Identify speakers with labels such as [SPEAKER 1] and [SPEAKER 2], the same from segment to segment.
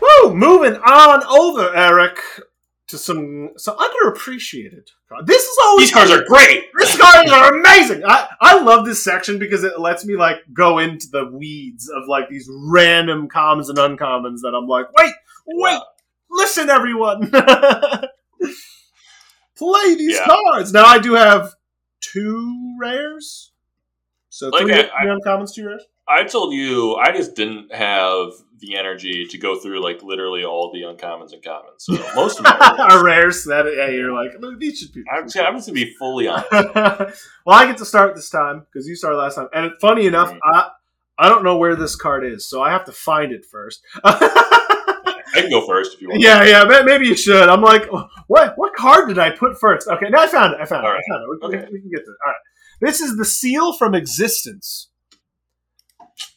[SPEAKER 1] Woo! Moving on over, Eric, to some some underappreciated. cards. This is always
[SPEAKER 2] These cards are great.
[SPEAKER 1] These cards are amazing. I, I love this section because it lets me like go into the weeds of like these random commons and uncommons that I'm like, wait, wait, listen, everyone, play these
[SPEAKER 2] Yeah.
[SPEAKER 1] cards. Now I do have two rares, so
[SPEAKER 2] Like,
[SPEAKER 1] three,
[SPEAKER 2] I-
[SPEAKER 1] three uncommons, two rares.
[SPEAKER 2] I told you I just didn't have the energy to go through like literally all the uncommons and commons. So most of them are
[SPEAKER 1] are rares. That yeah, you're like "Look, these should be.
[SPEAKER 2] I'm just, I'm just gonna be fully honest.
[SPEAKER 1] well, I get to start this time because you started last time. And funny enough,
[SPEAKER 2] Mhm.
[SPEAKER 1] I I don't know where this card is, so I have to find it first.
[SPEAKER 2] I can go first if you want.
[SPEAKER 1] yeah, yeah, ma- maybe you should. I'm like, what what card did I put first? Okay, now I found it. I found it.
[SPEAKER 2] All
[SPEAKER 1] I found it. We,
[SPEAKER 2] Okay.
[SPEAKER 1] we, can get to it. All right. This is the seal from existence.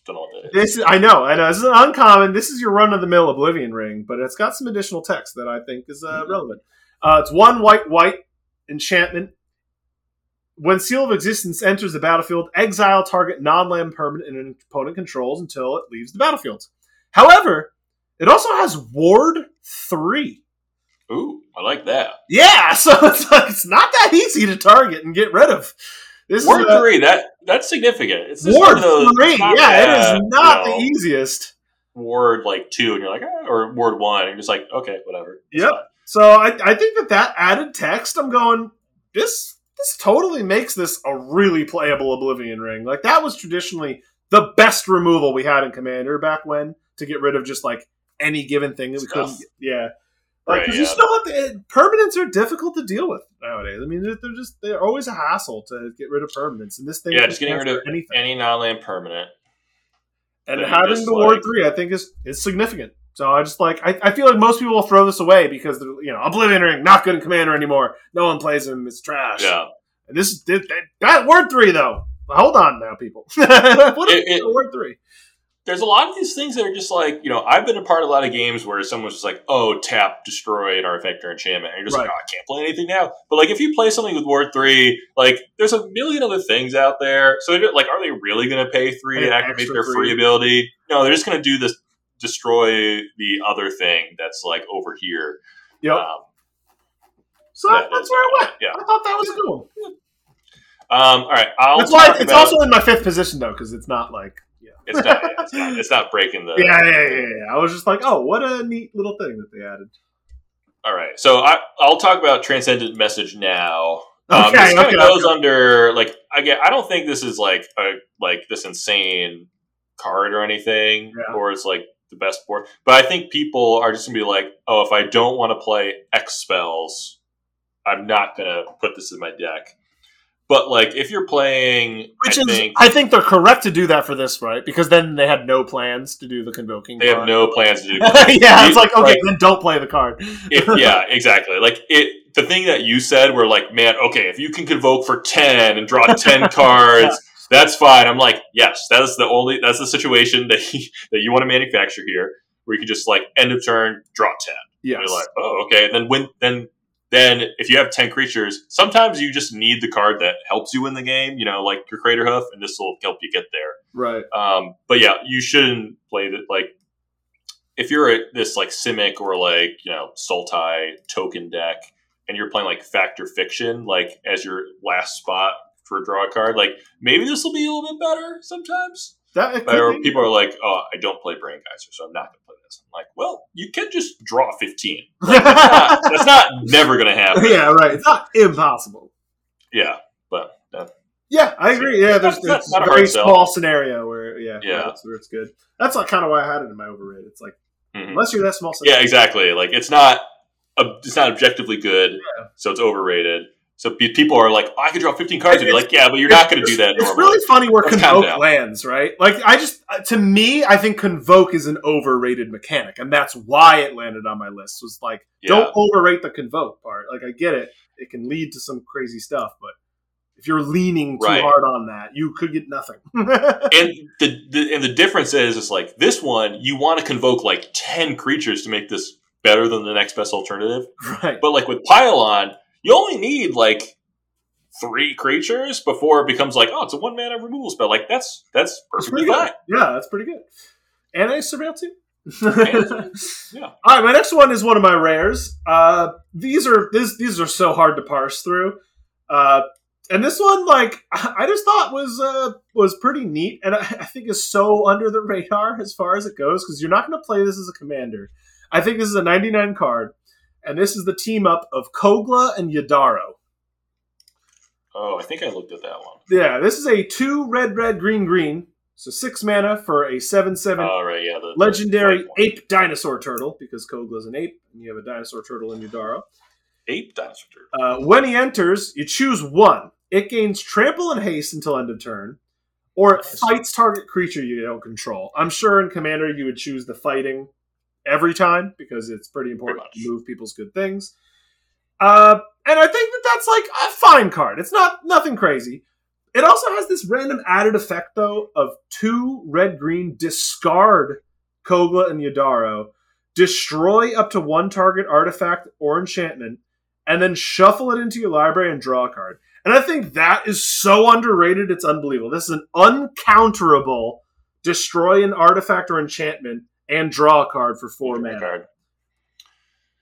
[SPEAKER 2] Don't know what that is.
[SPEAKER 1] This is I know, I know. This is uncommon. This is your run of the mill Oblivion ring, but it's got some additional text that I think is uh,
[SPEAKER 2] Mhm.
[SPEAKER 1] relevant. Uh, it's one white white enchantment. When Seal of Existence enters the battlefield, exile target non-land permanent in an opponent controls until it leaves the battlefield. However, it also has Ward three.
[SPEAKER 2] Ooh, I like that.
[SPEAKER 1] Yeah, so it's like it's not that easy to target and get rid of. This
[SPEAKER 2] Ward
[SPEAKER 1] is a,
[SPEAKER 2] three, that that's significant. It's
[SPEAKER 1] Ward
[SPEAKER 2] one of those,
[SPEAKER 1] three. Yeah,
[SPEAKER 2] bad,
[SPEAKER 1] it is not
[SPEAKER 2] you know,
[SPEAKER 1] the easiest.
[SPEAKER 2] Ward like two, and you're like, eh, or Ward one, and you're just like, okay, whatever.
[SPEAKER 1] Yep.
[SPEAKER 2] fine.
[SPEAKER 1] So I, I think that that added text, I'm going, this this totally makes this a really playable Oblivion ring. Like that was traditionally the best removal we had in Commander back when to get rid of just like any given thing that we
[SPEAKER 2] Stuff.
[SPEAKER 1] couldn't. Yeah, like
[SPEAKER 2] Right,
[SPEAKER 1] 'cause you
[SPEAKER 2] yeah.
[SPEAKER 1] still have to. Eh, permanents are difficult to deal with nowadays. I mean, they're, they're just they're always a hassle to get rid of permanents, and this thing
[SPEAKER 2] Yeah, just getting rid of
[SPEAKER 1] anything.
[SPEAKER 2] Any non-land permanent.
[SPEAKER 1] and having the Ward three, I think is is significant. So I just like I, I feel like most people will throw this away because they're, you know Oblivion Ring not good in Commander anymore. No one plays him. It's trash.
[SPEAKER 2] Yeah,
[SPEAKER 1] And this is that, that Ward three though. Hold on now, people. what
[SPEAKER 2] It-
[SPEAKER 1] is
[SPEAKER 2] it-
[SPEAKER 1] Ward three?
[SPEAKER 2] There's a lot of these things that are just like you know I've been a part of a lot of games where someone's just like oh tap destroy an artifact or enchantment and you're just like oh, I can't play anything now but like if you play something with ward three like there's a million other things out there so they're like are they really going to pay three
[SPEAKER 1] Pay
[SPEAKER 2] to activate their free ability no they're just going to do this destroy the other thing that's like over here
[SPEAKER 1] Yep.
[SPEAKER 2] um,
[SPEAKER 1] so
[SPEAKER 2] that-
[SPEAKER 1] that's where I went.
[SPEAKER 2] yeah.
[SPEAKER 1] I thought that was a good one.
[SPEAKER 2] um, all right I'll
[SPEAKER 1] That's why it's
[SPEAKER 2] about-
[SPEAKER 1] also in my fifth position though, because it's not like yeah.
[SPEAKER 2] It's not it's not it's not breaking the
[SPEAKER 1] Yeah, yeah, yeah, yeah. I was just like, oh, what a neat little thing that they added.
[SPEAKER 2] All right, so I, I'll talk about transcendent message now. Um,
[SPEAKER 1] Okay,
[SPEAKER 2] this kind
[SPEAKER 1] okay,
[SPEAKER 2] of goes
[SPEAKER 1] okay.
[SPEAKER 2] under like again. I don't think this is like a like this insane card or anything,
[SPEAKER 1] Yeah.
[SPEAKER 2] or it's like the best board. But I think people are just gonna be like, oh, if I don't want to play X spells, I'm not gonna put this in my deck. But like, if you're playing,
[SPEAKER 1] Which
[SPEAKER 2] I
[SPEAKER 1] is,
[SPEAKER 2] think
[SPEAKER 1] I think they're correct to do that for this, right? Because then they had no plans to do the convoking.
[SPEAKER 2] they have no plans to do.
[SPEAKER 1] yeah, it's like okay,
[SPEAKER 2] Like-
[SPEAKER 1] then don't play the card.
[SPEAKER 2] if, yeah, exactly. Like it, the thing that you said, where like, man, okay, if you can convoke for ten and draw ten cards, that's fine. I'm like, yes, that is the only that's the situation that you, that you want to manufacture here, where you can just like end of turn, draw ten.
[SPEAKER 1] Yeah.
[SPEAKER 2] You're like, oh, okay. And then when then then if you have ten creatures, sometimes you just need the card that helps you win the game. You know, like your Crater Hoof, and this will help you get there.
[SPEAKER 1] right.
[SPEAKER 2] Um, but yeah, you shouldn't play that. Like, if you're a, this like Simic or like you know Sultai token deck, and you're playing like Fact or Fiction, like as your last spot for a draw card, like maybe this will be a little bit better sometimes.
[SPEAKER 1] That
[SPEAKER 2] Or people are like, oh, I don't play Brain Geyser, so I'm not going to I'm like, well, you can just draw 15. Like, that's, not, that's not never going to happen.
[SPEAKER 1] yeah, right. It's not impossible.
[SPEAKER 2] Yeah, but uh,
[SPEAKER 1] Yeah, I agree. Yeah, there's, there's a very
[SPEAKER 2] sell.
[SPEAKER 1] small scenario where yeah,
[SPEAKER 2] Yeah.
[SPEAKER 1] that's where it's good. That's like kind of why I had it in my overrated. It's like
[SPEAKER 2] mhm.
[SPEAKER 1] unless you're that small.
[SPEAKER 2] Yeah, exactly. Like it's not it's not objectively good,
[SPEAKER 1] Yeah.
[SPEAKER 2] so it's overrated. So people are like, oh, I could draw 15 cards, and be
[SPEAKER 1] It's-
[SPEAKER 2] like, yeah, but you're not going to do that.
[SPEAKER 1] It's really funny where
[SPEAKER 2] Let's
[SPEAKER 1] convoke lands, right? Like I just uh, to me, I think convoke is an overrated mechanic, and that's why it landed on my list. Was like
[SPEAKER 2] Yeah.
[SPEAKER 1] don't overrate the convoke part. Like I get it, it can lead to some crazy stuff, but if you're leaning too
[SPEAKER 2] Right.
[SPEAKER 1] hard on that, you could get nothing.
[SPEAKER 2] and the, the and the difference is, it's like this one, you want to convoke like 10 creatures to make this better than the next best alternative.
[SPEAKER 1] Right.
[SPEAKER 2] But like with Pylon, you only need like three creatures before it becomes like, oh, it's a one mana removal spell. Like that's that's
[SPEAKER 1] That's
[SPEAKER 2] perfectly
[SPEAKER 1] pretty
[SPEAKER 2] fine.
[SPEAKER 1] good. Yeah, that's pretty good. And I surveil too.
[SPEAKER 2] Yeah.
[SPEAKER 1] All right, my next one is one of my rares. Uh, these are this, these are so hard to parse through. Uh, and this one, like, I just thought was uh, was pretty neat, and I, I think is so under the radar as far as it goes because you're not going to play this as a commander. I think this is a 99 card, and this is the team up of Kogla and Yidaro.
[SPEAKER 2] Oh, I think I looked at that one.
[SPEAKER 1] Yeah, this is a two red, red, green, green. So six mana for a seven seven
[SPEAKER 2] All right, yeah, the
[SPEAKER 1] legendary
[SPEAKER 2] the
[SPEAKER 1] ape dinosaur turtle because Kogla's an ape, and you have a dinosaur turtle in Yidaro.
[SPEAKER 2] ape dinosaur. turtle.
[SPEAKER 1] Uh, when he enters, you choose one. It gains trample and haste until end of turn, or it
[SPEAKER 2] Nice.
[SPEAKER 1] fights target creature you don't control. I'm sure in Commander you would choose the fighting every time because it's pretty important
[SPEAKER 2] Pretty
[SPEAKER 1] to move people's good things. Uh, and I think that that's like a fine card. It's not nothing crazy. It also has this random added effect though of two red green discard Kogla and Yidaro, destroy up to one target artifact or enchantment, and then shuffle it into your library and draw a card. And I think that is so underrated, it's unbelievable. This is an uncounterable destroy an artifact or enchantment and draw a card for four mana.
[SPEAKER 2] Card.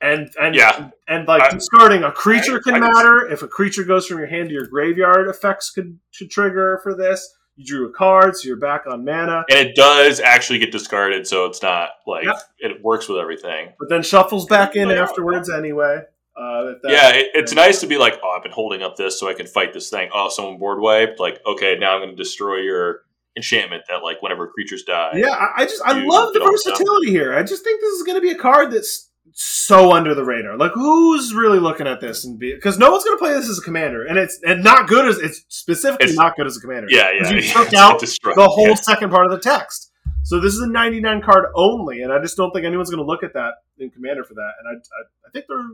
[SPEAKER 1] And and
[SPEAKER 2] Yeah.
[SPEAKER 1] and like
[SPEAKER 2] I-
[SPEAKER 1] discarding a creature
[SPEAKER 2] I-
[SPEAKER 1] can
[SPEAKER 2] I can
[SPEAKER 1] matter. If a creature goes from your hand to your graveyard, effects could should trigger for this. You drew a card, so you're back on mana.
[SPEAKER 2] And it does actually get discarded, so it's not like it works with everything.
[SPEAKER 1] But then shuffles back in
[SPEAKER 2] Yeah.
[SPEAKER 1] afterwards anyway. Uh, that-
[SPEAKER 2] yeah, it, it's nice to be like, oh, I've been holding up this so I can fight this thing. Oh, someone board wiped. Like, okay, now I'm going to destroy your enchantment that like whenever creatures die.
[SPEAKER 1] Yeah, I, I just I love the
[SPEAKER 2] get all the stuff.
[SPEAKER 1] versatility here. I just think this is going to be a card that's so under the radar. Like, who's really looking at this and be because no one's going to play this as a commander, and it's and not good as it's specifically
[SPEAKER 2] It's-
[SPEAKER 1] not good as a commander.
[SPEAKER 2] yeah, yeah.
[SPEAKER 1] You
[SPEAKER 2] yeah.
[SPEAKER 1] took out the whole
[SPEAKER 2] yeah.
[SPEAKER 1] second part of the text. So this is a 99 card only, and I just don't think anyone's going to look at that in commander for that. And I, I, I think they're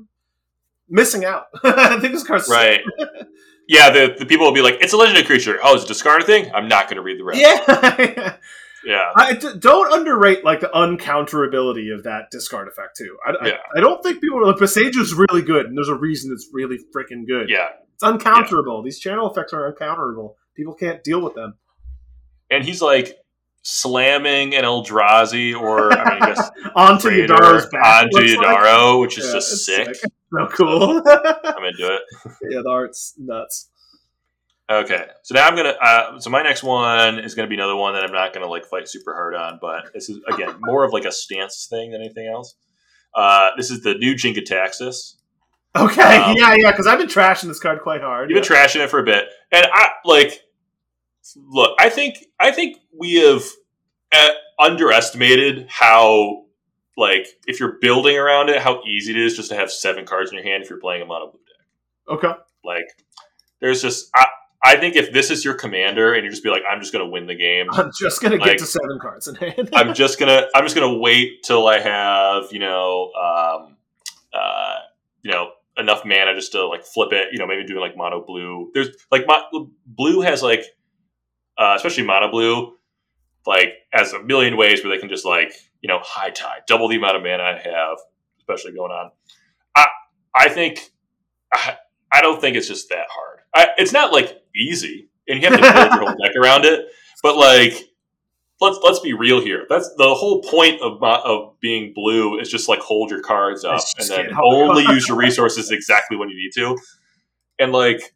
[SPEAKER 1] missing out. I think this card's
[SPEAKER 2] Right. yeah, the, the people will be like, it's a legendary creature. Oh, it's a discard thing? I'm not going to read the rest.
[SPEAKER 1] Yeah.
[SPEAKER 2] Yeah.
[SPEAKER 1] I, d- don't underrate like the uncounterability of that discard effect too. I, I-
[SPEAKER 2] Yeah.
[SPEAKER 1] I, don't think people are like Boseiju's really good, and there's a reason it's really freaking good.
[SPEAKER 2] Yeah.
[SPEAKER 1] It's uncounterable. These channel effects are uncounterable. People can't deal with them.
[SPEAKER 2] And he's like slamming an Eldrazi or, I mean, I guess,
[SPEAKER 1] Onto Yidaro's back.
[SPEAKER 2] onto
[SPEAKER 1] looks like.
[SPEAKER 2] Which is
[SPEAKER 1] Yeah,
[SPEAKER 2] just
[SPEAKER 1] it's
[SPEAKER 2] sick.
[SPEAKER 1] So cool.
[SPEAKER 2] I'm into it.
[SPEAKER 1] yeah, the art's nuts.
[SPEAKER 2] Okay, so now I'm gonna. Uh, so my next one is gonna be another one that I'm not gonna like fight super hard on, but this is again more of like a stance thing than anything else. Uh, this is the new Jin-Gitaxias.
[SPEAKER 1] Okay,
[SPEAKER 2] Um,
[SPEAKER 1] yeah, yeah, because I've been trashing this card quite hard.
[SPEAKER 2] You've been trashing it for a bit, and I like. Look, I think I think we have uh, underestimated how like if you're building around it, how easy it is just to have seven cards in your hand if you're playing a mono blue deck.
[SPEAKER 1] okay.
[SPEAKER 2] Like, there's just I, I think if this is your commander and you just be like, I'm just gonna win the game.
[SPEAKER 1] I'm just gonna get to seven cards in hand.
[SPEAKER 2] I'm just gonna I'm just gonna wait till I have you know um, uh, you know enough mana just to like flip it. You know, maybe doing like mono blue. There's like mo- blue has like uh, especially mono blue like has a million ways where they can just like you know high tide double the amount of mana I have, especially going on. I I think I, I don't think it's just that hard. I, it's not like easy, and you have to build your whole deck around it. But like let's let's be real here. That's the whole point of of being blue is just like hold your cards up and then
[SPEAKER 1] get all the
[SPEAKER 2] only use your resources exactly when you need to. And like,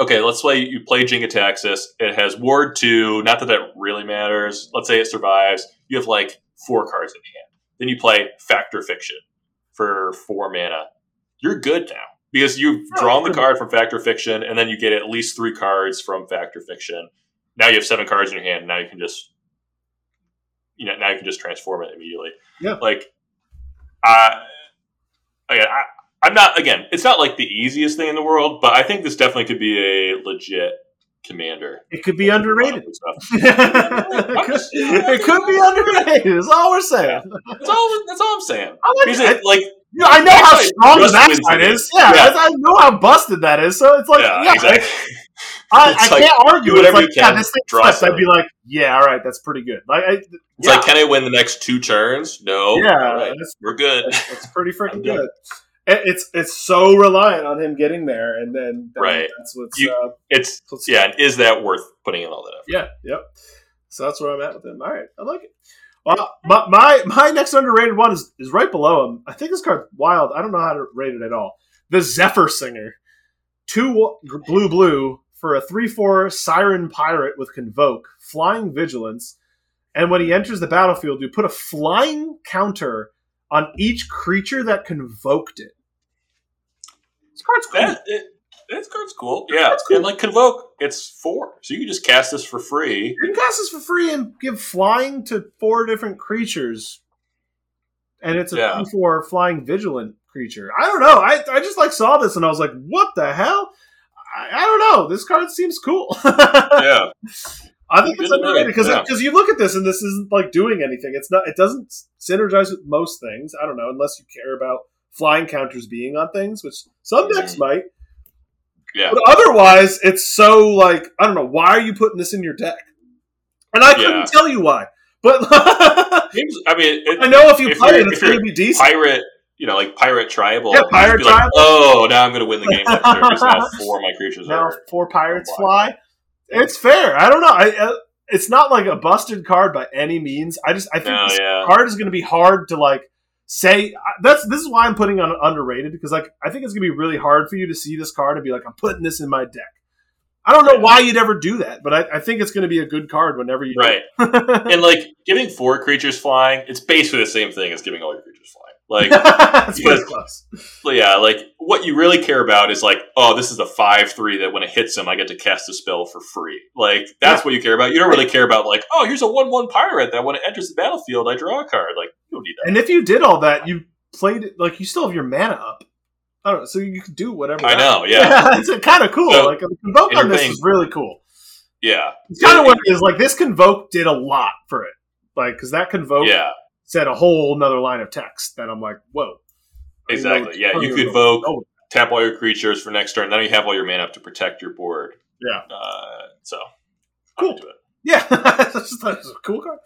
[SPEAKER 2] okay, let's say you play Jenga Jin-Gitaxias. It has Ward two. Not that that really matters. Let's say it survives. You have like four cards in hand. Then you play Fact or Fiction for four mana. You're good now because you've
[SPEAKER 1] Oh,
[SPEAKER 2] drawn the card from Fact or Fiction, and then you get at least three cards from Fact or Fiction. Now you have seven cards in your hand. Now you can just, you know, now you can just transform it immediately.
[SPEAKER 1] Yeah.
[SPEAKER 2] Like, I, again, I, I'm not. Again, it's not like the easiest thing in the world, but I think this definitely could be a legit commander.
[SPEAKER 1] it could be underrated.
[SPEAKER 2] Stuff.
[SPEAKER 1] it, could, it could be underrated. Is all we're saying.
[SPEAKER 2] That's all. That's all I'm saying.
[SPEAKER 1] I like it.
[SPEAKER 2] like,
[SPEAKER 1] Yeah, I know how strong the backside
[SPEAKER 2] it.
[SPEAKER 1] is. Yeah,
[SPEAKER 2] Yeah.
[SPEAKER 1] I, know how busted that is. So it's like,
[SPEAKER 2] yeah,
[SPEAKER 1] yeah,
[SPEAKER 2] exactly.
[SPEAKER 1] I, I
[SPEAKER 2] like,
[SPEAKER 1] can't argue.
[SPEAKER 2] whatever
[SPEAKER 1] It's like,
[SPEAKER 2] you can,
[SPEAKER 1] yeah, this thing
[SPEAKER 2] draw.
[SPEAKER 1] I'd be like, yeah, all right, that's pretty good. Like, I,
[SPEAKER 2] It's
[SPEAKER 1] yeah,
[SPEAKER 2] like, can I win the next two turns? No.
[SPEAKER 1] Yeah,
[SPEAKER 2] right,
[SPEAKER 1] that's-
[SPEAKER 2] we're good.
[SPEAKER 1] it's pretty freaking
[SPEAKER 2] I'm
[SPEAKER 1] good. It, it's it's so reliant on him getting there, and then, then
[SPEAKER 2] Right.
[SPEAKER 1] That's what's
[SPEAKER 2] You-
[SPEAKER 1] uh,
[SPEAKER 2] It's
[SPEAKER 1] what's-
[SPEAKER 2] yeah. and Is that worth putting in all that effort?
[SPEAKER 1] Yeah, yep. So that's where I'm at with him. All right, I like it. Well, my my, my next underrated one is, is right below him. I think this card's wild. I don't know how to rate it at all. The Zephyr Singer, two blue blue for a three four Siren Pirate with Convoke, flying vigilance, and when he enters the battlefield, you put a flying counter on each creature that convoked it. This card's cool.
[SPEAKER 2] That it, that card's cool. Yeah,
[SPEAKER 1] That's cool.
[SPEAKER 2] and like convoke, it's four, so you can just cast this for free.
[SPEAKER 1] You can cast this for free and give flying to four different creatures, and it's a
[SPEAKER 2] Yeah.
[SPEAKER 1] four flying vigilant creature. I don't know. I I just like saw this and I was like, what the hell? I, I don't know. This card seems cool.
[SPEAKER 2] Yeah,
[SPEAKER 1] I think it's underrated because
[SPEAKER 2] yeah.
[SPEAKER 1] because you look at this and this isn't like doing anything. It's not. It doesn't synergize with most things. I don't know unless you care about flying counters being on things, which some decks
[SPEAKER 2] Mhm.
[SPEAKER 1] might.
[SPEAKER 2] yeah,
[SPEAKER 1] But otherwise, it's so like I don't know. Why are you putting this in your deck? And I couldn't
[SPEAKER 2] Yeah.
[SPEAKER 1] tell you why. But I
[SPEAKER 2] Seems- I mean, it,
[SPEAKER 1] know if you
[SPEAKER 2] If
[SPEAKER 1] play it, it's going to be decent.
[SPEAKER 2] pirate, you know, like pirate tribal.
[SPEAKER 1] Yeah, pirate
[SPEAKER 2] be like,
[SPEAKER 1] tribal.
[SPEAKER 2] oh, now I'm going to win the game next turn now four of my creatures
[SPEAKER 1] now four pirates
[SPEAKER 2] Fly.
[SPEAKER 1] It's fair. I don't know. I, uh, it's not like a busted card by any means. I just I think
[SPEAKER 2] No,
[SPEAKER 1] this
[SPEAKER 2] yeah,
[SPEAKER 1] card is going to be hard to like say. That's this is why I'm putting on underrated because like I think it's going to be really hard for you to see this card and be like I'm putting this in my deck. I don't know
[SPEAKER 2] Yeah.
[SPEAKER 1] why you'd ever do that, but I, I think it's going to be a good card whenever you
[SPEAKER 2] right. And like giving four creatures flying, it's basically the same thing as giving all your creatures flying. Like,
[SPEAKER 1] it's close.
[SPEAKER 2] yeah, like what you really care about is like, oh, this is a five three that when it hits him, I get to cast a spell for free. Like that's
[SPEAKER 1] Yeah.
[SPEAKER 2] what you care about. You don't really care about like, oh, here's a one one pirate that when it enters the battlefield, I draw a card. Like you don't need that.
[SPEAKER 1] And if you did all that, you played it like you still have your mana up. I don't know, so you can do whatever.
[SPEAKER 2] I know. Yeah.
[SPEAKER 1] it's kind of cool.
[SPEAKER 2] So-
[SPEAKER 1] like the convoke on this is really cool.
[SPEAKER 2] Yeah.
[SPEAKER 1] It's kind of what it is. Like this convoke did a lot for it. Like because that convoke
[SPEAKER 2] Yeah.
[SPEAKER 1] Said a whole another line of text that I'm like, whoa. I didn't know
[SPEAKER 2] Exactly. Yeah. You
[SPEAKER 1] to
[SPEAKER 2] could vote,
[SPEAKER 1] Oh,
[SPEAKER 2] tap all your creatures for next turn. Then you have all your mana up to protect your board.
[SPEAKER 1] Yeah.
[SPEAKER 2] Uh, so
[SPEAKER 1] Cool.
[SPEAKER 2] I'm it.
[SPEAKER 1] yeah, that's a cool card.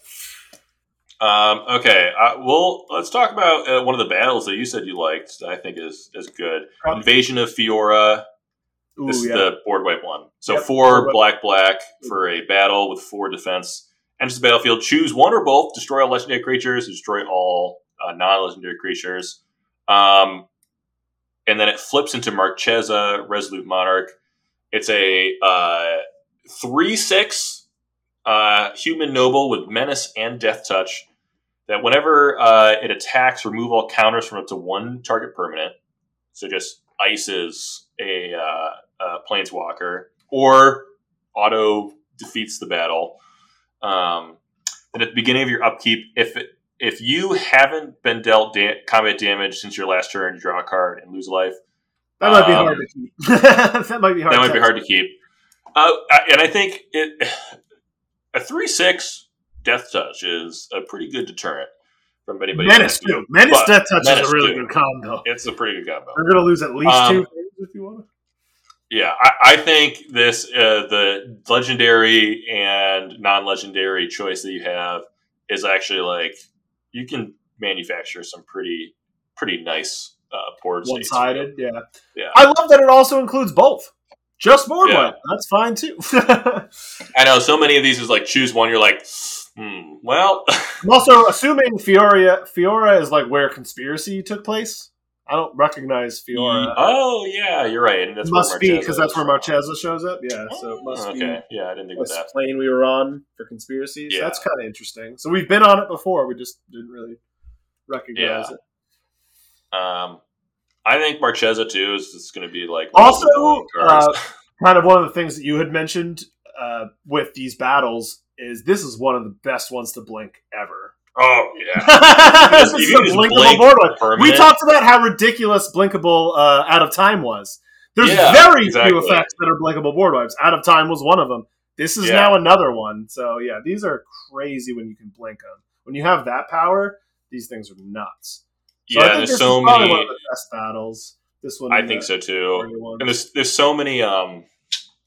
[SPEAKER 2] Um, okay, uh, well, let's talk about uh, one of the battles that you said you liked. That I think is is good.
[SPEAKER 1] Um,
[SPEAKER 2] Invasion of Fiora.
[SPEAKER 1] Ooh,
[SPEAKER 2] This is
[SPEAKER 1] yeah.
[SPEAKER 2] the board wipe one. So
[SPEAKER 1] Yep,
[SPEAKER 2] four black black for a battle with four defense. Enters the battlefield. Choose one or both. Destroy all legendary creatures. Destroy all uh, non-legendary creatures. Um, and then it flips into Marchesa, Resolute Monarch. It's a uh, three six uh, human noble with menace and death touch. That whenever uh, it attacks, remove all counters from up to one target permanent. So just ices a, uh, a planeswalker or auto defeats the battle. Um, and at the beginning of your upkeep, if it, if you haven't been dealt da- combat damage since your last turn, you draw a card and lose life.
[SPEAKER 1] That might be
[SPEAKER 2] um,
[SPEAKER 1] hard to keep. that might be hard.
[SPEAKER 2] that might
[SPEAKER 1] to
[SPEAKER 2] be hard to keep. Uh, and I think it a three six death touch is a pretty good deterrent from anybody.
[SPEAKER 1] Menace too. Menace Death Touch is a really
[SPEAKER 2] too.
[SPEAKER 1] good combo.
[SPEAKER 2] It's a pretty good combo.
[SPEAKER 1] We're gonna lose at least
[SPEAKER 2] Um,
[SPEAKER 1] two things if you want.
[SPEAKER 2] Yeah, I, I think this uh, the legendary and non-legendary choice that you have is actually like you can manufacture some pretty pretty nice uh, board
[SPEAKER 1] One
[SPEAKER 2] states.
[SPEAKER 1] sided, yeah.
[SPEAKER 2] Yeah.
[SPEAKER 1] I love that it also includes both. Just board
[SPEAKER 2] Yeah.
[SPEAKER 1] wipe. That's fine too.
[SPEAKER 2] I know so many of these is like choose one. You're like, hmm, well,
[SPEAKER 1] I'm also assuming Fiora Fiora is like where conspiracy took place. I don't recognize Fiora.
[SPEAKER 2] oh yeah, you're right. And that's
[SPEAKER 1] it must
[SPEAKER 2] where
[SPEAKER 1] be because that's where. Marchesa shows up. Yeah, so it must
[SPEAKER 2] Oh,
[SPEAKER 1] be
[SPEAKER 2] okay. Yeah, I didn't think of that.
[SPEAKER 1] plane we were on for conspiracies.
[SPEAKER 2] Yeah.
[SPEAKER 1] That's kind of interesting. So we've been on it before. We just didn't really recognize
[SPEAKER 2] Yeah.
[SPEAKER 1] it.
[SPEAKER 2] Um, I think Marchesa too is, is going to be like
[SPEAKER 1] Also,
[SPEAKER 2] the villain cards.
[SPEAKER 1] uh, kind of one of the things that you had mentioned uh, with these battles is this is one of the best ones to blink ever.
[SPEAKER 2] Oh yeah,
[SPEAKER 1] this is a blinkable
[SPEAKER 2] blink
[SPEAKER 1] board. We talked about how ridiculous blinkable uh, out of time was. There's
[SPEAKER 2] Yeah,
[SPEAKER 1] very
[SPEAKER 2] exactly.
[SPEAKER 1] few effects that are blinkable board wipes. Out of time was one of them. This is
[SPEAKER 2] Yeah.
[SPEAKER 1] now another one. So yeah, these are crazy when you can blink them. When you have that power, these things are nuts. So I
[SPEAKER 2] yeah.
[SPEAKER 1] think
[SPEAKER 2] There's
[SPEAKER 1] this
[SPEAKER 2] so
[SPEAKER 1] is probably
[SPEAKER 2] many.
[SPEAKER 1] one of the best battles. This one,
[SPEAKER 2] I think so too. And there's there's so many um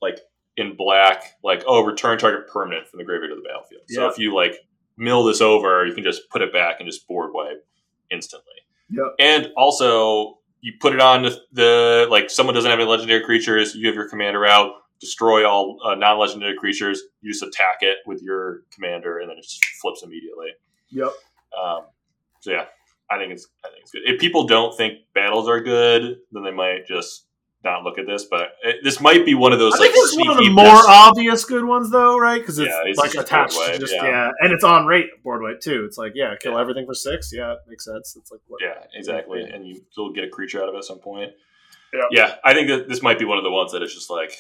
[SPEAKER 2] like in black, like oh, return target permanent from the graveyard to the battlefield. So if you like mill this over, you can just put it back and just board wipe instantly.
[SPEAKER 1] Yep.
[SPEAKER 2] And also, you put it on the, the like someone doesn't have any legendary creatures. You have your commander out, destroy all uh, non-legendary creatures. You just attack it with your commander, and then it just flips immediately.
[SPEAKER 1] Yep.
[SPEAKER 2] Um, so yeah, I think it's I think it's good. If people don't think battles are good, then they might just not look at this. But it, this might be one of those
[SPEAKER 1] I
[SPEAKER 2] like
[SPEAKER 1] think it's one of the more
[SPEAKER 2] best-
[SPEAKER 1] obvious good ones, though, right? Because it's
[SPEAKER 2] Yeah, it's
[SPEAKER 1] like attached to just
[SPEAKER 2] yeah.
[SPEAKER 1] yeah. and it's on rate board weight too. It's like yeah, kill
[SPEAKER 2] Yeah.
[SPEAKER 1] everything for six. Yeah, it makes sense. It's like what?
[SPEAKER 2] Yeah, exactly. And you still get a creature out of it at some point.
[SPEAKER 1] Yeah.
[SPEAKER 2] Yeah, I think that this might be one of the ones that is just like,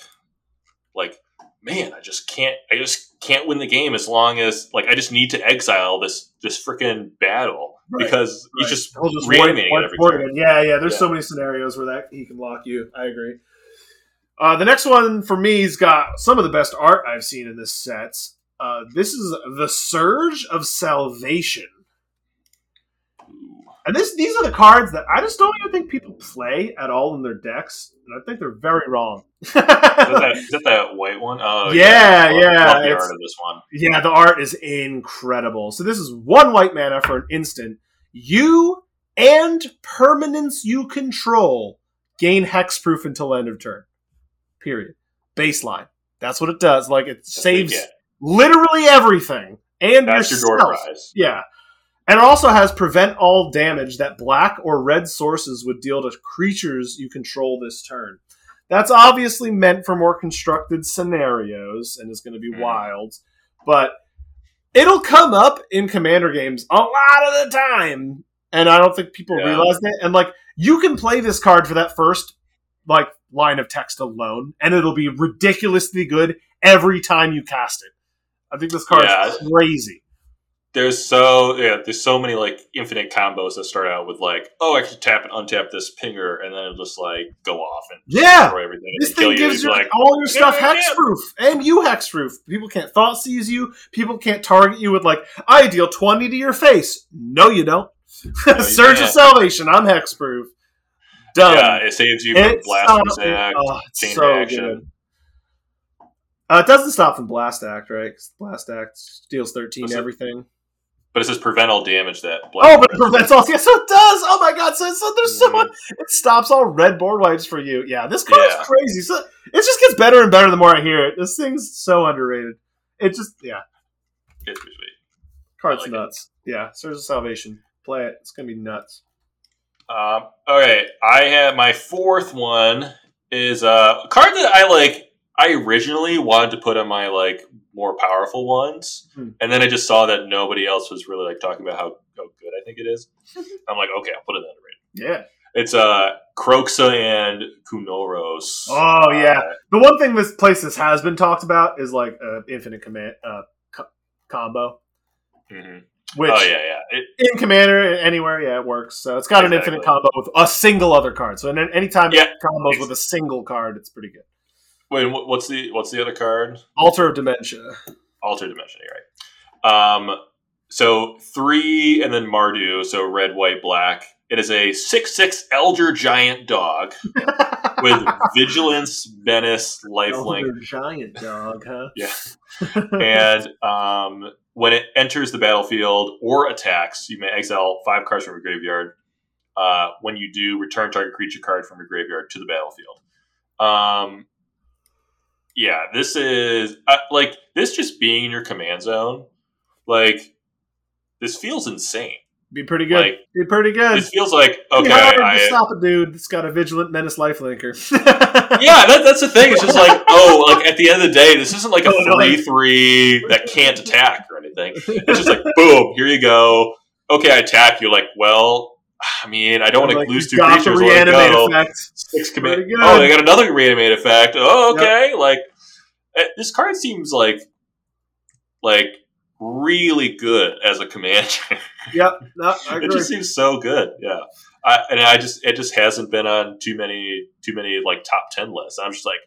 [SPEAKER 2] like, man, I just can't, I just can't win the game as long as like I just need to exile this this freaking battle
[SPEAKER 1] Right,
[SPEAKER 2] because
[SPEAKER 1] Right.
[SPEAKER 2] he's just
[SPEAKER 1] He'll just
[SPEAKER 2] reanimating it every turn.
[SPEAKER 1] Yeah, yeah. There's
[SPEAKER 2] Yeah.
[SPEAKER 1] so many scenarios where that he can lock you. I agree. Uh, the next one for me's got some of the best art I've seen in this set. Uh, this is the Surge of Salvation. And this these are the cards that I just don't even think people play at all in their decks, and I think they're very wrong.
[SPEAKER 2] Is that, that, is that that white one? Oh
[SPEAKER 1] Yeah,
[SPEAKER 2] love-
[SPEAKER 1] yeah,
[SPEAKER 2] Love the art of this one.
[SPEAKER 1] yeah, the art is incredible. So this is one white mana for an instant. You and permanence you control gain hexproof until end of turn. Period. Baseline. That's what it does. Like it
[SPEAKER 2] That's
[SPEAKER 1] saves literally everything and
[SPEAKER 2] That's your
[SPEAKER 1] yourself.
[SPEAKER 2] door prize.
[SPEAKER 1] Yeah. And it also has prevent all damage that black or red sources would deal to creatures you control this turn. That's obviously meant for more constructed scenarios and is going to be
[SPEAKER 2] Hmm.
[SPEAKER 1] wild, but it'll come up in commander games a lot of the time, and I don't think people
[SPEAKER 2] Yeah.
[SPEAKER 1] realize that. And like, you can play this card for that first like line of text alone, and it'll be ridiculously good every time you cast it. I think this card's
[SPEAKER 2] Yeah.
[SPEAKER 1] crazy.
[SPEAKER 2] There's so yeah, there's so many like infinite combos that start out with like, oh, I can tap and untap this pinger, and then it'll just like go off and
[SPEAKER 1] Yeah.
[SPEAKER 2] destroy everything.
[SPEAKER 1] This thing
[SPEAKER 2] you.
[SPEAKER 1] gives you
[SPEAKER 2] like,
[SPEAKER 1] all your stuff
[SPEAKER 2] yeah, yeah.
[SPEAKER 1] hexproof, and you hexproof. People can't Thoughtseize you. People can't target you with like, I deal twenty to your face. No, you don't.
[SPEAKER 2] you
[SPEAKER 1] Surge of. Salvation. I'm hexproof. Done.
[SPEAKER 2] yeah, it saves you from blast attack,
[SPEAKER 1] oh,
[SPEAKER 2] chain
[SPEAKER 1] so
[SPEAKER 2] reaction.
[SPEAKER 1] good. Uh, it doesn't stop from Blast Act, right? Blast Act deals thirteen
[SPEAKER 2] What's it? But it says prevent all damage that.
[SPEAKER 1] Oh, but it prevents all. Yeah, so it does. Oh my god! So, so there's so
[SPEAKER 2] Mhm.
[SPEAKER 1] much. It stops all red board wipes for you. Yeah, this card
[SPEAKER 2] Yeah.
[SPEAKER 1] crazy. So it just gets better and better the more I hear it. This thing's so underrated. It just yeah,
[SPEAKER 2] It's pretty sweet.
[SPEAKER 1] card's
[SPEAKER 2] like it.
[SPEAKER 1] nuts. Yeah, Surge of Salvation. Play it. It's gonna be nuts.
[SPEAKER 2] Um, all right, I have my fourth one is uh, a card that I like. I originally wanted to put on my like more powerful ones,
[SPEAKER 1] Hmm.
[SPEAKER 2] and then I just saw that nobody else was really like talking about how, how good I think it is. I'm like, okay, I'll put it on the rating.
[SPEAKER 1] Yeah.
[SPEAKER 2] It's uh Kroxa and Kunoros.
[SPEAKER 1] Oh, yeah.
[SPEAKER 2] Uh,
[SPEAKER 1] The one thing this place this has been talked about is like uh, infinite command uh, co- combo,
[SPEAKER 2] mhm.
[SPEAKER 1] which
[SPEAKER 2] Oh yeah, yeah. It,
[SPEAKER 1] in Commander anywhere, yeah, it works. So it's got an infinite combo with a single other card. So then anytime
[SPEAKER 2] Yeah.
[SPEAKER 1] it combos with a single card, it's pretty good.
[SPEAKER 2] Wait, what's the what's the other card?
[SPEAKER 1] Altar of Dementia.
[SPEAKER 2] Alter you're right. Um, so three and then Mardu, so red, white, black. It is a six six Elder Giant dog with vigilance, menace, lifelink,
[SPEAKER 1] Elder Giant dog, huh?
[SPEAKER 2] Yeah. and um, when it enters the battlefield or attacks, you may exile five cards from your graveyard. Uh, when you do, return target creature card from your graveyard to the battlefield. Um, yeah, this is uh, like this just being in your command zone. Like this feels insane.
[SPEAKER 1] Be pretty good.
[SPEAKER 2] Like
[SPEAKER 1] Be pretty good.
[SPEAKER 2] this feels like okay.
[SPEAKER 1] Be hard to
[SPEAKER 2] I,
[SPEAKER 1] stop a dude that's got a vigilant menace lifelinker.
[SPEAKER 2] yeah, that, that's the thing. It's just like, oh, like at the end of the day, this isn't like a
[SPEAKER 1] Oh,
[SPEAKER 2] three three that can't attack or anything. It's just like, boom, here you go. Okay, I attack. You're like, well, I mean, I don't want to
[SPEAKER 1] Like,
[SPEAKER 2] lose two creatures. Let go.
[SPEAKER 1] effect.
[SPEAKER 2] Six command. Oh, they got another reanimate effect. Oh, okay. Like eh, this card seems like like really good as a commander.
[SPEAKER 1] Yep. No, I
[SPEAKER 2] it just seems so good. Yeah. I, and I just it just hasn't been on too many too many like top ten lists. I'm just like,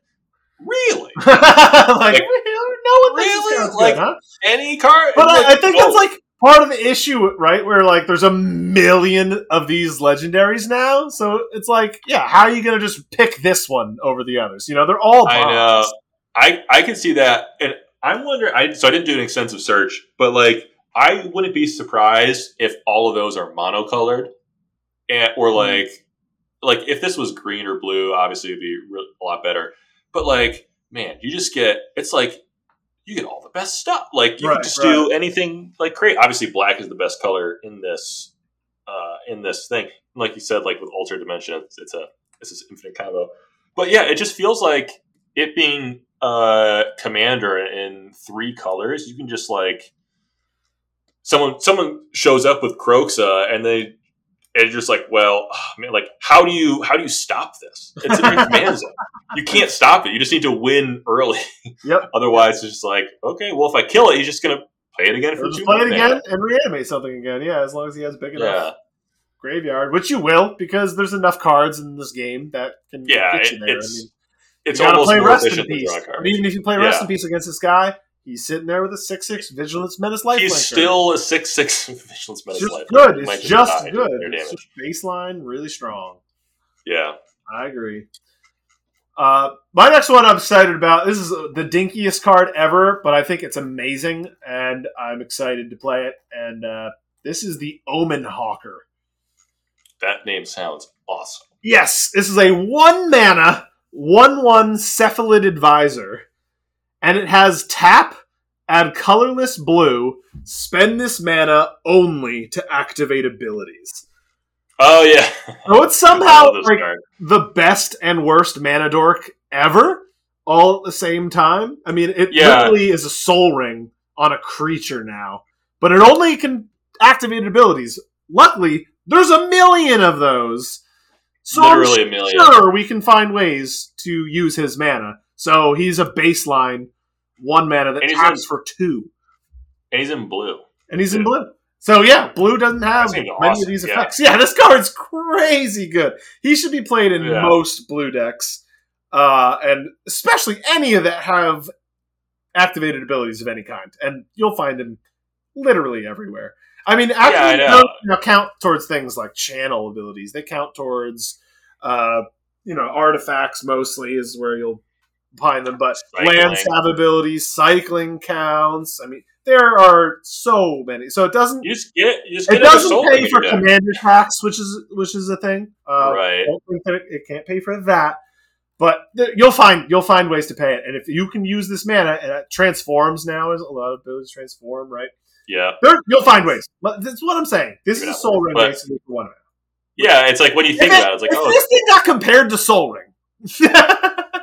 [SPEAKER 2] really?
[SPEAKER 1] like,
[SPEAKER 2] Like,
[SPEAKER 1] we don't know what this
[SPEAKER 2] really? Like,
[SPEAKER 1] be, huh?
[SPEAKER 2] Any card?
[SPEAKER 1] But
[SPEAKER 2] like,
[SPEAKER 1] I, I think
[SPEAKER 2] oh,
[SPEAKER 1] that's like part of the issue, right? Where like there's a million of these legendaries now, so it's like, yeah, how are you gonna just pick this one over the others? You know, they're all
[SPEAKER 2] I know. I I can see that, and I'm wondering. I so I didn't do an extensive search, but like I wouldn't be surprised if all of those are monocolored, and or hmm. like like if this was green or blue, obviously it'd be a lot better. But like, man, you just get it's like you get all the best stuff. Like you
[SPEAKER 1] Right,
[SPEAKER 2] can just do anything like create. Obviously, black is the best color in this uh, in this thing. Like you said, like with Ultra Dimension, it's, it's a it's this infinite combo. But yeah, it just feels like it being uh, commander in three colors. You can just like someone someone shows up with Kroxa and they and you're just like, well, man, like how do you how do you stop this? It's in your command zone. You can't stop it. You just need to win early.
[SPEAKER 1] Yep.
[SPEAKER 2] Otherwise, it's just like, okay, well, if I kill it, he's just gonna play it again for
[SPEAKER 1] just
[SPEAKER 2] two
[SPEAKER 1] play it again and reanimate something again. Yeah, as long as he has big enough
[SPEAKER 2] Yeah,
[SPEAKER 1] graveyard, which you will, because there's enough cards in this game that can
[SPEAKER 2] Yeah,
[SPEAKER 1] get you there.
[SPEAKER 2] it's
[SPEAKER 1] I mean,
[SPEAKER 2] it's
[SPEAKER 1] you gotta
[SPEAKER 2] almost
[SPEAKER 1] play Rest in Peace. I mean, if you play Rest
[SPEAKER 2] Yeah.
[SPEAKER 1] in Peace against this guy, he's sitting there with a six six Vigilance Menace Lifelinker.
[SPEAKER 2] He's still a six six vigilance menace.
[SPEAKER 1] just
[SPEAKER 2] life.
[SPEAKER 1] good. It's
[SPEAKER 2] be
[SPEAKER 1] just good. It's just baseline, really strong.
[SPEAKER 2] Yeah,
[SPEAKER 1] I agree. Uh, my next one I'm excited about. This is the dinkiest card ever, but I think it's amazing, and I'm excited to play it. And uh, this is the Omen Hawker.
[SPEAKER 2] that name sounds awesome.
[SPEAKER 1] Yes, this is a one mana, one one cephalid advisor, and it has tap, add colorless blue, spend this mana only to activate abilities.
[SPEAKER 2] Oh yeah,
[SPEAKER 1] So it's somehow like
[SPEAKER 2] card.
[SPEAKER 1] the best and worst mana dork ever, all at the same time. I mean, it
[SPEAKER 2] Yeah.
[SPEAKER 1] literally is a Sol Ring on a creature now, but it only can activate abilities. Luckily, there's a million of those. So I'm
[SPEAKER 2] Literally a million.
[SPEAKER 1] sure we can find ways to use his mana. So he's a baseline one mana that taps
[SPEAKER 2] in-
[SPEAKER 1] for two,
[SPEAKER 2] And he's in blue.
[SPEAKER 1] and he's in blue. So yeah, blue doesn't have many
[SPEAKER 2] seems
[SPEAKER 1] of these effects. Yeah. this card's crazy good. He should be played in
[SPEAKER 2] Yeah.
[SPEAKER 1] most blue decks, uh, and especially any of that have activated abilities of any kind, and you'll find him literally everywhere. I mean,
[SPEAKER 2] I
[SPEAKER 1] actually, don't you know, count towards things like channel abilities. They count towards, uh, you know, artifacts mostly is where you'll find them. But
[SPEAKER 2] Cycling.
[SPEAKER 1] lands have abilities, cycling counts. I mean, there are so many. So it doesn't.
[SPEAKER 2] You just get you just
[SPEAKER 1] It doesn't pay for
[SPEAKER 2] in your deck.
[SPEAKER 1] commander tax, which is which is a thing. Uh,
[SPEAKER 2] Right.
[SPEAKER 1] Don't think that it, it can't pay for that, but th- you'll find you'll find ways to pay it. And if you can use this mana, and it transforms now is a lot of abilities transform, right?
[SPEAKER 2] Yeah,
[SPEAKER 1] There, you'll find ways. That's what I'm saying. This
[SPEAKER 2] Figure
[SPEAKER 1] is a
[SPEAKER 2] Sol.
[SPEAKER 1] Ring basically for one mana.
[SPEAKER 2] yeah. It's like when you think
[SPEAKER 1] it-
[SPEAKER 2] about it, it's like oh,
[SPEAKER 1] this thing got compared to Sol Ring,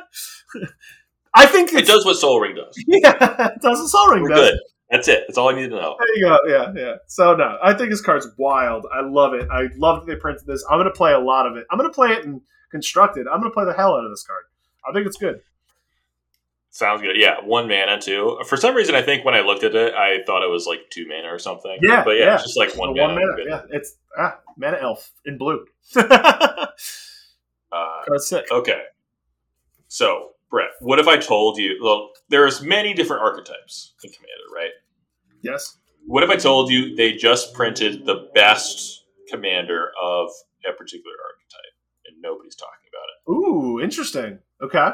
[SPEAKER 1] think
[SPEAKER 2] it does what Sol Ring does.
[SPEAKER 1] Yeah, it does a Sol Ring.
[SPEAKER 2] We're
[SPEAKER 1] does.
[SPEAKER 2] good. That's it. That's all I need to know.
[SPEAKER 1] There you go. Yeah, yeah. So no, I think his card's wild. I love it. I love that they printed this. I'm gonna play a lot of it. I'm gonna play it in constructed. I'm gonna play the hell out of this card. I think it's good.
[SPEAKER 2] Sounds good. Yeah, one mana too. For some reason, I think when I looked at it, I thought it was like two mana or something.
[SPEAKER 1] Yeah,
[SPEAKER 2] but yeah,
[SPEAKER 1] yeah.
[SPEAKER 2] it's just like one mana.
[SPEAKER 1] one mana. Yeah, it's ah mana elf in blue.
[SPEAKER 2] Uh,
[SPEAKER 1] sick.
[SPEAKER 2] okay. So, Brett, what if I told you? Well, there's many different archetypes in Commander, right?
[SPEAKER 1] Yes.
[SPEAKER 2] What if I told you they just printed the best commander of a particular archetype, and nobody's talking about it?
[SPEAKER 1] Ooh, interesting. Okay.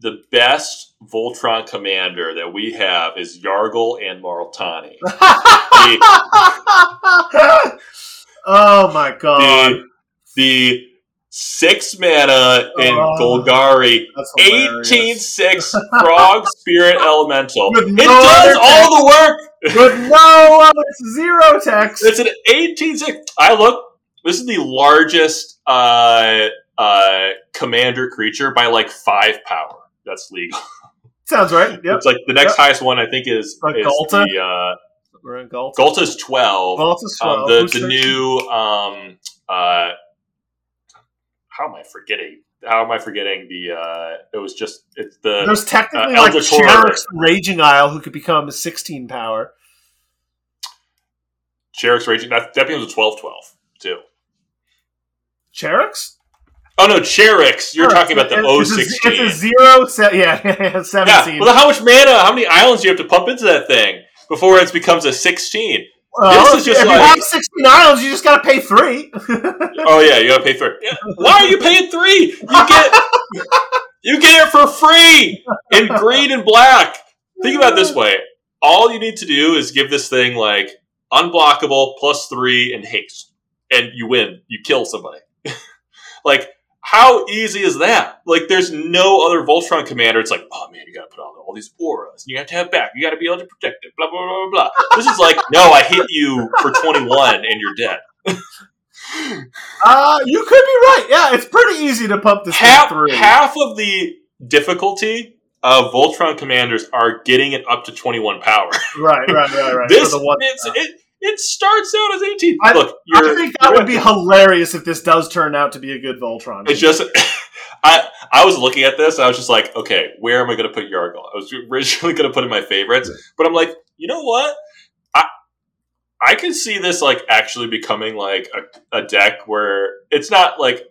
[SPEAKER 2] The best Voltron commander that we have is Yargle and Multani.
[SPEAKER 1] oh my god.
[SPEAKER 2] the, the six mana in
[SPEAKER 1] Oh,
[SPEAKER 2] Golgari,
[SPEAKER 1] That's
[SPEAKER 2] 18 6 Frog Spirit Elemental.
[SPEAKER 1] With
[SPEAKER 2] it does
[SPEAKER 1] other
[SPEAKER 2] all the work!
[SPEAKER 1] With no other zero text.
[SPEAKER 2] It's an 18 6. I look, this is the largest uh, uh, commander creature by like five power. That's legal.
[SPEAKER 1] Sounds right. Yep.
[SPEAKER 2] It's like the next
[SPEAKER 1] Yep.
[SPEAKER 2] highest one, I think, is,
[SPEAKER 1] Like
[SPEAKER 2] is
[SPEAKER 1] Ghalta?
[SPEAKER 2] the uh,
[SPEAKER 1] We're in Galt.
[SPEAKER 2] Ghalta's 12.
[SPEAKER 1] Ghalta's
[SPEAKER 2] um,
[SPEAKER 1] 12.
[SPEAKER 2] the, the new um uh how am I forgetting? How am I forgetting the? uh It was just it's the
[SPEAKER 1] There's technically
[SPEAKER 2] uh,
[SPEAKER 1] like
[SPEAKER 2] Tor-
[SPEAKER 1] Raging Isle who could become a 16 power.
[SPEAKER 2] Cherick's Raging. That that becomes a 12-12 too.
[SPEAKER 1] Sherrick's?
[SPEAKER 2] Oh no, Cherick's. You're talking about the
[SPEAKER 1] it's a-
[SPEAKER 2] 016.
[SPEAKER 1] It's a zero set. Yeah, 17.
[SPEAKER 2] yeah. Well, how much mana? How many islands do you have to pump into that thing before it becomes a 16?
[SPEAKER 1] Well,
[SPEAKER 2] this is just
[SPEAKER 1] if
[SPEAKER 2] like-
[SPEAKER 1] you have 16 islands, you just gotta pay three.
[SPEAKER 2] Oh yeah, you gotta pay three. Yeah. Why are you paying three? You get You get it for free in green and black. Think about it this way: all you need to do is give this thing like unblockable plus three and haste, and you win. You kill somebody. like how easy is that? Like, there's no other Voltron commander. It's like, oh man, you gotta put on all these auras, and you have to have back. You gotta be able to protect it. Blah blah blah blah. blah. This is like, no, I hit you for 21 and you're dead.
[SPEAKER 1] uh, you could be right. Yeah, it's pretty easy to pump this
[SPEAKER 2] half,
[SPEAKER 1] through.
[SPEAKER 2] Half of the difficulty of Voltron commanders are getting it up to 21 power.
[SPEAKER 1] Right, right, right, right.
[SPEAKER 2] this, it's, it, it starts out as 18. I, Look,
[SPEAKER 1] I think that would be hilarious if this does turn out to be a good Voltron.
[SPEAKER 2] It's just, I I was looking at this, I was just like, okay, where am I going to put Yargle? I was originally going to put in my favorites, but I'm like, you know what? I I can see this like actually becoming like a, a deck where it's not like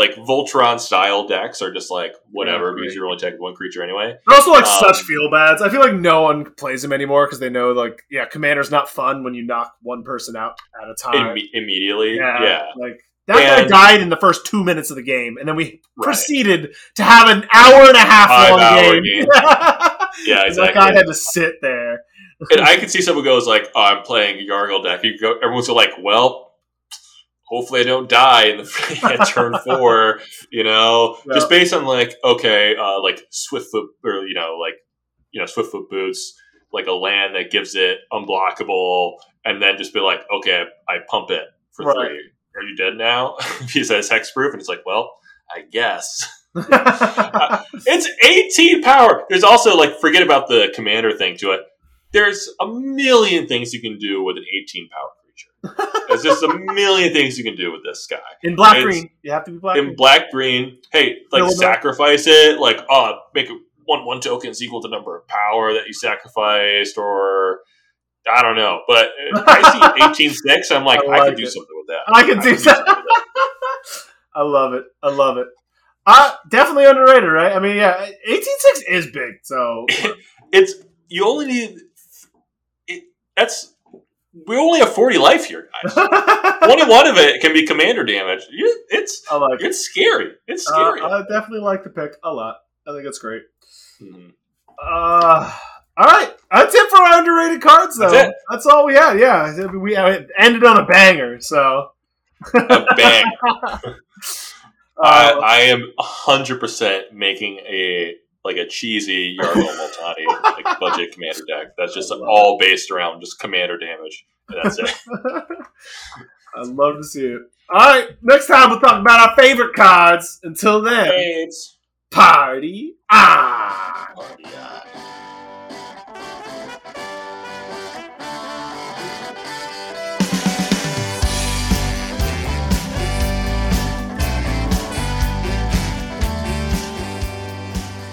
[SPEAKER 2] like Voltron style decks are just like whatever yeah, because you're only taking one creature anyway.
[SPEAKER 1] They're also like um, such feel bads. I feel like no one plays them anymore because they know like yeah, Commander's not fun when you knock one person out at a time
[SPEAKER 2] Imme- immediately. Yeah, yeah,
[SPEAKER 1] like that and, guy died in the first two minutes of the game, and then we right. proceeded to have an hour and a half Five long game. game.
[SPEAKER 2] yeah, exactly.
[SPEAKER 1] That guy had to sit there.
[SPEAKER 2] and I could see someone goes like, "Oh, I'm playing Yargle deck." You go, everyone's like, "Well." Hopefully I don't die in the at turn four, you know, yeah. just based on like, okay, uh, like Swiftfoot or, you know, like, you know, Swiftfoot boots, like a land that gives it unblockable and then just be like, okay, I pump it for right. three. Are you dead now? he says hexproof and it's like, well, I guess. uh, it's 18 power. There's also like, forget about the commander thing to it. There's a million things you can do with an 18 power there's just a million things you can do with this guy.
[SPEAKER 1] In black it's, green, you have to be black.
[SPEAKER 2] In green. black green, hey, like sacrifice it, like oh, make it one one token is equal to number of power that you sacrificed, or I don't know. But I see eighteen six. I'm like, I, like I can do something with that.
[SPEAKER 1] I can I do, can that. I love it. I love it. Uh, definitely underrated, right? I mean, yeah, eighteen six is big. So
[SPEAKER 2] it's you only need it, that's we only have 40 life here, guys. 21 of it can be commander damage. It's I like it's it. scary. It's uh, scary.
[SPEAKER 1] Uh, I definitely like the pick a lot. I think it's great. Mm-hmm. Uh, all right. That's it for our underrated cards, though. That's, That's all we had. Yeah. We ended on a banger, so.
[SPEAKER 2] a bang. I, uh, I am 100% making a like a cheesy Yargle Multani like budget commander deck. That's just all based around just commander damage. And that's it.
[SPEAKER 1] I'd love to see it. All right, next time we'll talk about our favorite cards. Until then,
[SPEAKER 2] Thanks.
[SPEAKER 1] party on. Party on.